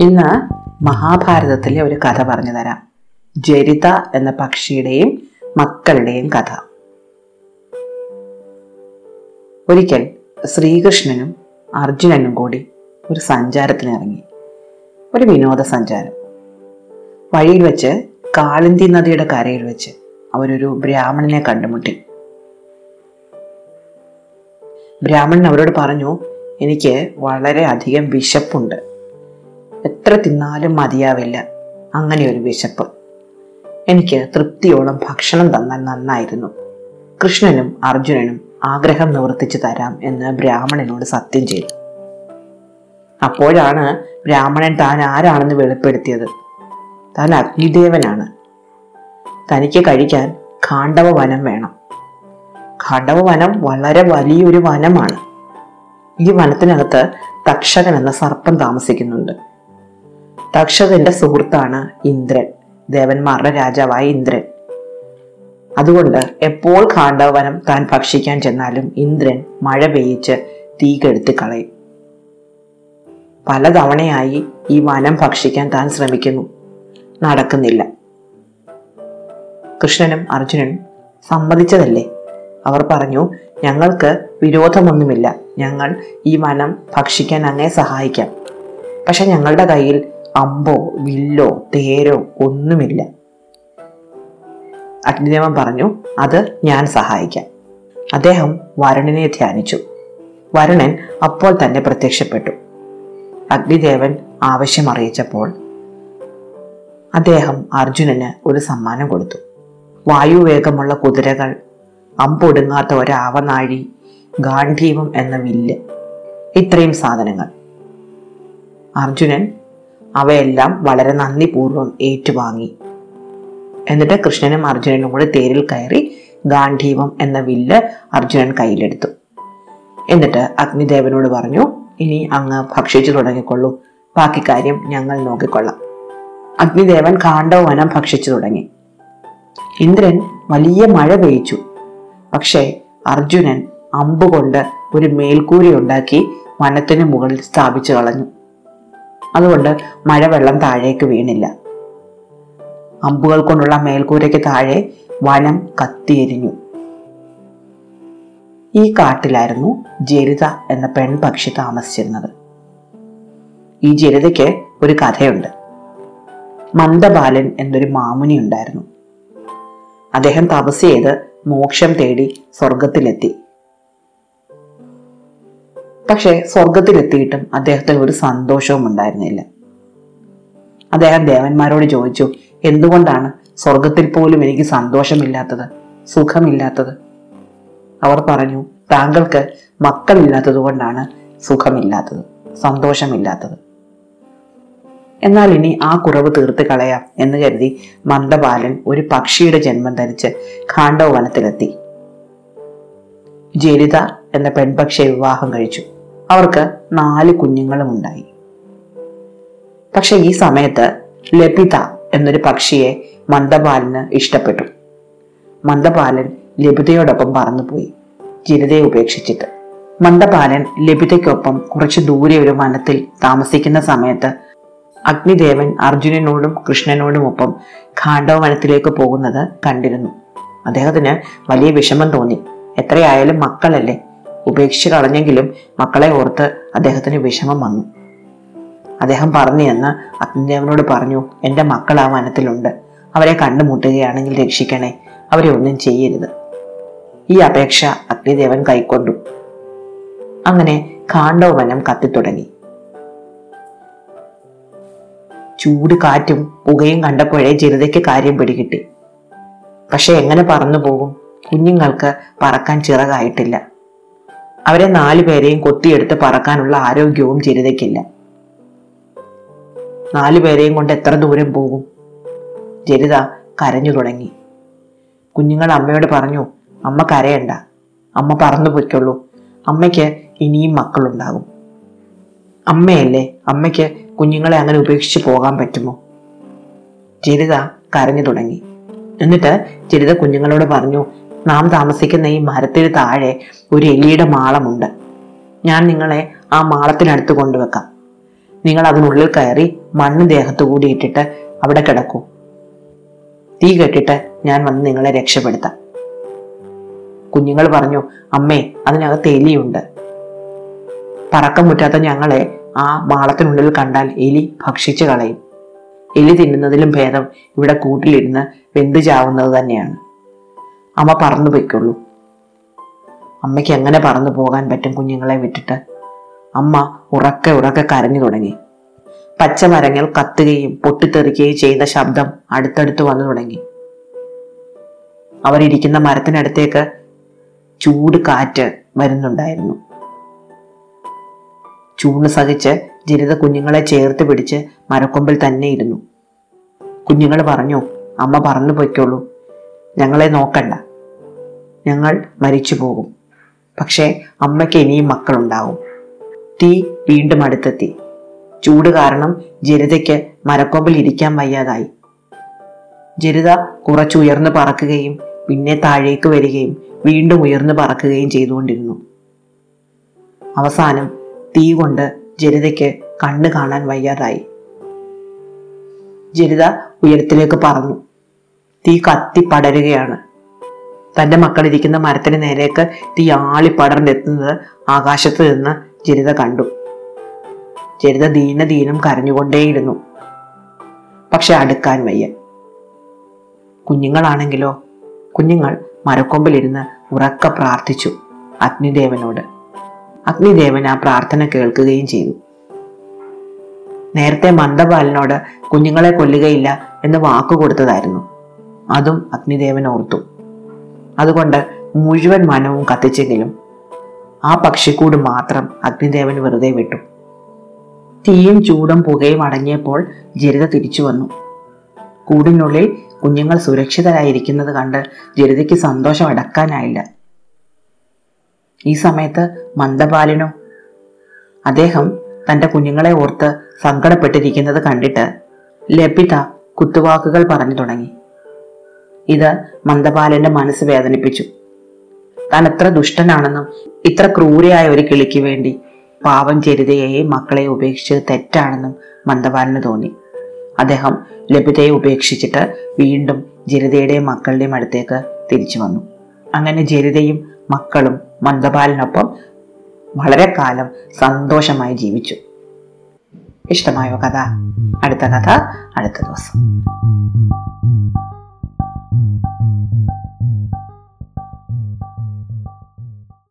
ഇന്ന് മഹാഭാരതത്തിലെ ഒരു കഥ പറഞ്ഞു തരാം. ജരിത എന്ന പക്ഷിയുടെയും മക്കളുടെയും കഥ. ഒരിക്കൽ ശ്രീകൃഷ്ണനും അർജുനനും കൂടി ഒരു സഞ്ചാരത്തിന് ഇറങ്ങി. ഒരു വിനോദസഞ്ചാരം. വഴിയിൽ വെച്ച് കാളിന്തി നദിയുടെ കരയിൽ വെച്ച് അവരൊരു ബ്രാഹ്മണനെ കണ്ടുമുട്ടി. ബ്രാഹ്മണൻ അവരോട് പറഞ്ഞു എനിക്ക് വളരെ അധികം വിശപ്പുണ്ട്. എത്ര തിന്നാലും മതിയാവില്ല. അങ്ങനെ ഒരു വിശപ്പ്. എനിക്ക് തൃപ്തിയോളം ഭക്ഷണം തന്നാൽ നന്നായിരുന്നു. കൃഷ്ണനും അർജുനനും ആഗ്രഹം നിവർത്തിച്ചു തരാം എന്ന് ബ്രാഹ്മണനോട് സത്യം ചെയ്തു. അപ്പോഴാണ് ബ്രാഹ്മണൻ താൻ ആരാണെന്ന് വെളിപ്പെടുത്തിയത്. താൻ അഗ്നിദേവനാണ്. തനിക്ക് കഴിക്കാൻ ഖാണ്ഡവ വനം വേണം. ഖാണ്ഡവ വനം വളരെ വലിയൊരു വനമാണ്. ഈ വനത്തിനകത്ത് തക്ഷകൻ എന്ന സർപ്പം താമസിക്കുന്നുണ്ട്. തക്ഷകന്റെ സുഹൃത്താണ് ഇന്ദ്രൻ. ദേവന്മാരുടെ രാജാവായ ഇന്ദ്രൻ. അതുകൊണ്ട് എപ്പോൾ കാണ്ഡവനം താൻ ഭക്ഷിക്കാൻ ചെന്നാലും ഇന്ദ്രൻ മഴ പെയ്യിച്ച് തീ കെടുത്തി കളയും. പലതവണയായി ഈ വനം ഭക്ഷിക്കാൻ താൻ ശ്രമിക്കുന്നു. നടക്കുന്നില്ല. കൃഷ്ണനും അർജുനനും സമ്മതിച്ചതല്ലേ? അവർ പറഞ്ഞു ഞങ്ങൾക്ക് വിരോധമൊന്നുമില്ല. ഞങ്ങൾ ഈ മനം ഭക്ഷിക്കാൻ അങ്ങേ സഹായിക്കാം. പക്ഷെ ഞങ്ങളുടെ കയ്യിൽ അമ്പോ വില്ലോ തേരോ ഒന്നുമില്ല. അഗ്നിദേവൻ പറഞ്ഞു അത് ഞാൻ സഹായിക്കാം. അദ്ദേഹം വരുണനെ ധ്യാനിച്ചു. വരുണൻ അപ്പോൾ തന്നെ പ്രത്യക്ഷപ്പെട്ടു. അഗ്നിദേവൻ ആവശ്യം അറിയിച്ചപ്പോൾ അദ്ദേഹം അർജുനന് ഒരു സമ്മാനം കൊടുത്തു. വായുവേഗമുള്ള കുതിരകൾ അമ്പൊടുങ്ങാത്ത ഒരാവനാഴി ഗാന്ധീവം എന്ന വില്ല്. ഇത്രയും സാധനങ്ങൾ. അർജുനൻ അവയെല്ലാം വളരെ നന്ദിപൂർവം ഏറ്റുവാങ്ങി. എന്നിട്ട് കൃഷ്ണനും അർജുനനും കൂടി തേരിൽ കയറി ഗാന്ധീവം എന്ന വില്ല് അർജുനൻ കയ്യിലെടുത്തു. എന്നിട്ട് അഗ്നിദേവനോട് പറഞ്ഞു ഇനി അങ്ങ് ഭക്ഷിച്ചു തുടങ്ങിക്കൊള്ളൂ. ബാക്കി കാര്യം ഞങ്ങൾ നോക്കിക്കൊള്ളാം. അഗ്നിദേവൻ കാണ്ടവനം വനം ഭക്ഷിച്ചു തുടങ്ങി. ഇന്ദ്രൻ വലിയ മഴ പെയ്ച്ചു പക്ഷേ അർജുനൻ അമ്പുകൊണ്ട് ഒരു മേൽക്കൂരി ഉണ്ടാക്കി വനത്തിന് മുകളിൽ സ്ഥാപിച്ചു കളഞ്ഞു. അതുകൊണ്ട് മഴവെള്ളം താഴേക്ക് വീണില്ല. അമ്പുകൾ കൊണ്ടുള്ള മേൽക്കൂരയ്ക്ക് താഴെ വനം കത്തിയെരിഞ്ഞു. ഈ കാട്ടിലായിരുന്നു ജരിത എന്ന പെൺപക്ഷി താമസിച്ചിരുന്നത്. ഈ ജരിതയ്ക്ക് ഒരു കഥയുണ്ട്. മന്ദബാലൻ എന്നൊരു മാമുനി ഉണ്ടായിരുന്നു. അദ്ദേഹം തപസ് ചെയ്ത് മോക്ഷം തേടി സ്വർഗത്തിലെത്തി പക്ഷെ സ്വർഗത്തിലെത്തിയിട്ടും അദ്ദേഹത്തിന് ഒരു സന്തോഷവും ഉണ്ടായിരുന്നില്ല. അദ്ദേഹം ദേവന്മാരോട് ചോദിച്ചു എന്തുകൊണ്ടാണ് സ്വർഗത്തിൽ പോലും എനിക്ക് സന്തോഷമില്ലാത്തത് സുഖമില്ലാത്തത്? അവർ പറഞ്ഞു താങ്കൾക്ക് മക്കളില്ലാത്തത് കൊണ്ടാണ് സുഖമില്ലാത്തത് സന്തോഷമില്ലാത്തത്. എന്നാൽ ഇനി ആ കുറവ് തീർത്ത് കളയാം എന്ന് കരുതി മന്ദബാലൻ ഒരു പക്ഷിയുടെ ജന്മം ധരിച്ച് ഖാണ്ഡവ വനത്തിലെത്തി ജരിത എന്ന പെൺപക്ഷിയെ വിവാഹം കഴിച്ചു. അവർക്ക് നാല് കുഞ്ഞുങ്ങളും ഉണ്ടായി പക്ഷെ ഈ സമയത്ത് ലപിത എന്നൊരു പക്ഷിയെ മന്ദപാലന് ഇഷ്ടപ്പെട്ടു. മന്ദപാലൻ ലപിതയോടൊപ്പം പറന്നുപോയി ജിരതയെ ഉപേക്ഷിച്ചിട്ട്. മന്ദപാലൻ ലപിതയ്ക്കൊപ്പം കുറച്ച് ദൂരെ ഒരു വനത്തിൽ താമസിക്കുന്ന സമയത്ത് അഗ്നിദേവൻ അർജുനനോടും കൃഷ്ണനോടും ഒപ്പം ഖാണ്ഡവ വനത്തിലേക്ക് പോകുന്നത് കണ്ടിരുന്നു. അദ്ദേഹത്തിന് വലിയ വിഷമം തോന്നി. എത്രയായാലും മക്കളല്ലേ? ഉപേക്ഷിച്ച് കളഞ്ഞെങ്കിലും മക്കളെ ഓർത്ത് അദ്ദേഹത്തിന് വിഷമം വന്നു. അദ്ദേഹം പറഞ്ഞു എന്ന് അഗ്നിദേവനോട് പറഞ്ഞു എന്റെ മക്കൾ ആ വനത്തിലുണ്ട്. അവരെ കണ്ടുമുട്ടുകയാണെങ്കിൽ രക്ഷിക്കണേ. അവരെ ഒന്നും ചെയ്യരുത്. ഈ അപേക്ഷ അഗ്നിദേവൻ കൈക്കൊണ്ടു. അങ്ങനെ ഖാണ്ഡവ വനം കത്തിത്തുടങ്ങി. ചൂട് കാറ്റും പുകയും കണ്ടപ്പോഴേ ജനിതയ്ക്ക് കാര്യം പിടികിട്ടി. പക്ഷെ എങ്ങനെ പറന്നു പോകും കുഞ്ഞുങ്ങൾക്ക് പറക്കാൻ ചിറകായിട്ടില്ല. അവരെ നാലു പേരെയും കൊത്തിയെടുത്ത് പറക്കാനുള്ള ആരോഗ്യവും ജനിതയ്ക്കില്ല നാലു പേരെയും കൊണ്ട് എത്ര ദൂരം പോകും? ജനിത കരഞ്ഞു തുടങ്ങി. കുഞ്ഞുങ്ങൾ അമ്മയോട് പറഞ്ഞു അമ്മ കരയണ്ട. അമ്മ പറന്നു പൊയ്ക്കുള്ളൂ. അമ്മയ്ക്ക് ഇനിയും മക്കളുണ്ടാകും. അമ്മയല്ലേ? അമ്മയ്ക്ക് കുഞ്ഞുങ്ങളെ അങ്ങനെ ഉപേക്ഷിച്ച് പോകാൻ പറ്റുമോ? ജരിത കരഞ്ഞു തുടങ്ങി. എന്നിട്ട് ജരിത കുഞ്ഞുങ്ങളോട് പറഞ്ഞു നാം താമസിക്കുന്ന ഈ മരത്തിന് താഴെ ഒരു എലിയുടെ മാളമുണ്ട്. ഞാൻ നിങ്ങളെ ആ മാളത്തിനടുത്ത് കൊണ്ടുവെക്കാം. നിങ്ങൾ അതിനുള്ളിൽ കയറി മണ്ണ് ദേഹത്തു കൂടി ഇട്ടിട്ട് അവിടെ കിടക്കൂ. തീ കെട്ടിട്ട് ഞാൻ വന്ന് നിങ്ങളെ രക്ഷപ്പെടുത്താം. കുഞ്ഞുങ്ങൾ പറഞ്ഞു അമ്മേ അതിനകത്ത് എലിയുണ്ട്. പറക്കം മുറ്റാത്ത ഞങ്ങളെ ആ മാളത്തിനുള്ളിൽ കണ്ടാൽ എലി ഭക്ഷിച്ചു കളയും. എലി തിന്നുന്നതിലും ഭേദം ഇവിടെ കൂട്ടിലിരുന്ന് വെന്തു ചാവുന്നത് തന്നെയാണ്. അമ്മ പറന്നു പൊയ്ക്കുള്ളൂ. അമ്മയ്ക്ക് എങ്ങനെ പറന്നു പോകാൻ പറ്റും കുഞ്ഞുങ്ങളെ വിട്ടിട്ട്? അമ്മ ഉറക്കെ ഉറക്കെ കരഞ്ഞു തുടങ്ങി. പച്ചമരങ്ങൾ കത്തുകയും പൊട്ടിത്തെറിക്കുകയും ചെയ്ത ശബ്ദം അടുത്തടുത്ത് വന്നു തുടങ്ങി. അവരിരിക്കുന്ന മരത്തിനടുത്തേക്ക് ചൂട് കാറ്റ് വരുന്നുണ്ടായിരുന്നു. ചൂട് സഹിച്ച് ജനിത കുഞ്ഞുങ്ങളെ ചേർത്ത് പിടിച്ച് മരക്കൊമ്പിൽ തന്നെ ഇരുന്നു. കുഞ്ഞുങ്ങൾ പറഞ്ഞു അമ്മ പറഞ്ഞു പൊയ്ക്കോളൂ ഞങ്ങളെ നോക്കണ്ട. ഞങ്ങൾ മരിച്ചു പോകും പക്ഷേ അമ്മയ്ക്ക് ഇനിയും മക്കളുണ്ടാവും. തീ വീണ്ടും അടുത്തെത്തി. ചൂട് കാരണം ജരിതയ്ക്ക് മരക്കൊമ്പിൽ ഇരിക്കാൻ വയ്യാതായി. ജരിത കുറച്ചുയർന്ന് പറക്കുകയും പിന്നെ താഴേക്ക് വരികയും വീണ്ടും ഉയർന്നു പറക്കുകയും ചെയ്തുകൊണ്ടിരുന്നു. അവസാനം തീ കൊണ്ട് ജരിതയ്ക്ക് കണ്ണ് കാണാൻ വയ്യാതായി. ജരിത ഉയരത്തിലേക്ക് പറന്നു. തീ കത്തി പടരുകയാണ്. തന്റെ മക്കളിരിക്കുന്ന മരത്തിന് നേരേക്ക് തീ ആളി പടർന്നെത്തുന്നത് ആകാശത്ത് നിന്ന് ജരിത കണ്ടു. ജനിത ദീന ദീനം കരഞ്ഞുകൊണ്ടേയിരുന്നു. പക്ഷെ അടുക്കാൻ വയ്യ. കുഞ്ഞുങ്ങളാണെങ്കിലോ? കുഞ്ഞുങ്ങൾ മരക്കൊമ്പിലിരുന്ന് ഉറക്ക പ്രാർത്ഥിച്ചു അഗ്നിദേവനോട്. അഗ്നിദേവൻ ആ പ്രാർത്ഥന കേൾക്കുകയും ചെയ്തു. നേരത്തെ മന്ദബാലനോട് കുഞ്ഞുങ്ങളെ കൊല്ലുകയില്ല എന്ന് വാക്കു കൊടുത്തതായിരുന്നു അതും അഗ്നിദേവൻ ഓർത്തു. അതുകൊണ്ട് മുഴുവൻ മനവും കത്തിച്ചെങ്കിലും ആ പക്ഷിക്കൂട് മാത്രം അഗ്നിദേവൻ വെറുതെ വിട്ടു. തീയും ചൂടും പുകയും അടങ്ങിയപ്പോൾ ജരിത തിരിച്ചു വന്നു. കൂടിനുള്ളിൽ കുഞ്ഞുങ്ങൾ സുരക്ഷിതരായിരിക്കുന്നത് കണ്ട് ജരിതയ്ക്ക് സന്തോഷം അടക്കാനായില്ല. ഈ സമയത്ത് മന്ദബാലനോ അദ്ദേഹം തന്റെ കുഞ്ഞുങ്ങളെ ഓർത്ത് സങ്കടപ്പെട്ടിരിക്കുന്നത് കണ്ടിട്ട് ലപിത കുത്തുവാക്കുകൾ പറഞ്ഞു തുടങ്ങി. ഇത് മന്ദപാലന്റെ മനസ്സ് വേദനിപ്പിച്ചു. താൻ എത്ര ദുഷ്ടനാണെന്നും ഇത്ര ക്രൂരയായ ഒരു കിളിക്ക് വേണ്ടി പാവം ചരിതയെയും മക്കളെ ഉപേക്ഷിച്ചത് തെറ്റാണെന്നും മന്ദപാലന് തോന്നി. അദ്ദേഹം ലഭിതയെ ഉപേക്ഷിച്ചിട്ട് വീണ്ടും ജരിതയുടെയും മക്കളുടെയും അടുത്തേക്ക് തിരിച്ചു വന്നു. അങ്ങനെ ജരിതയും മക്കളും മന്ദപാലിനൊപ്പം വളരെ കാലം സന്തോഷമായി ജീവിച്ചു. ഇഷ്ടമായ കഥ? അടുത്ത കഥ അടുത്ത ദിവസം.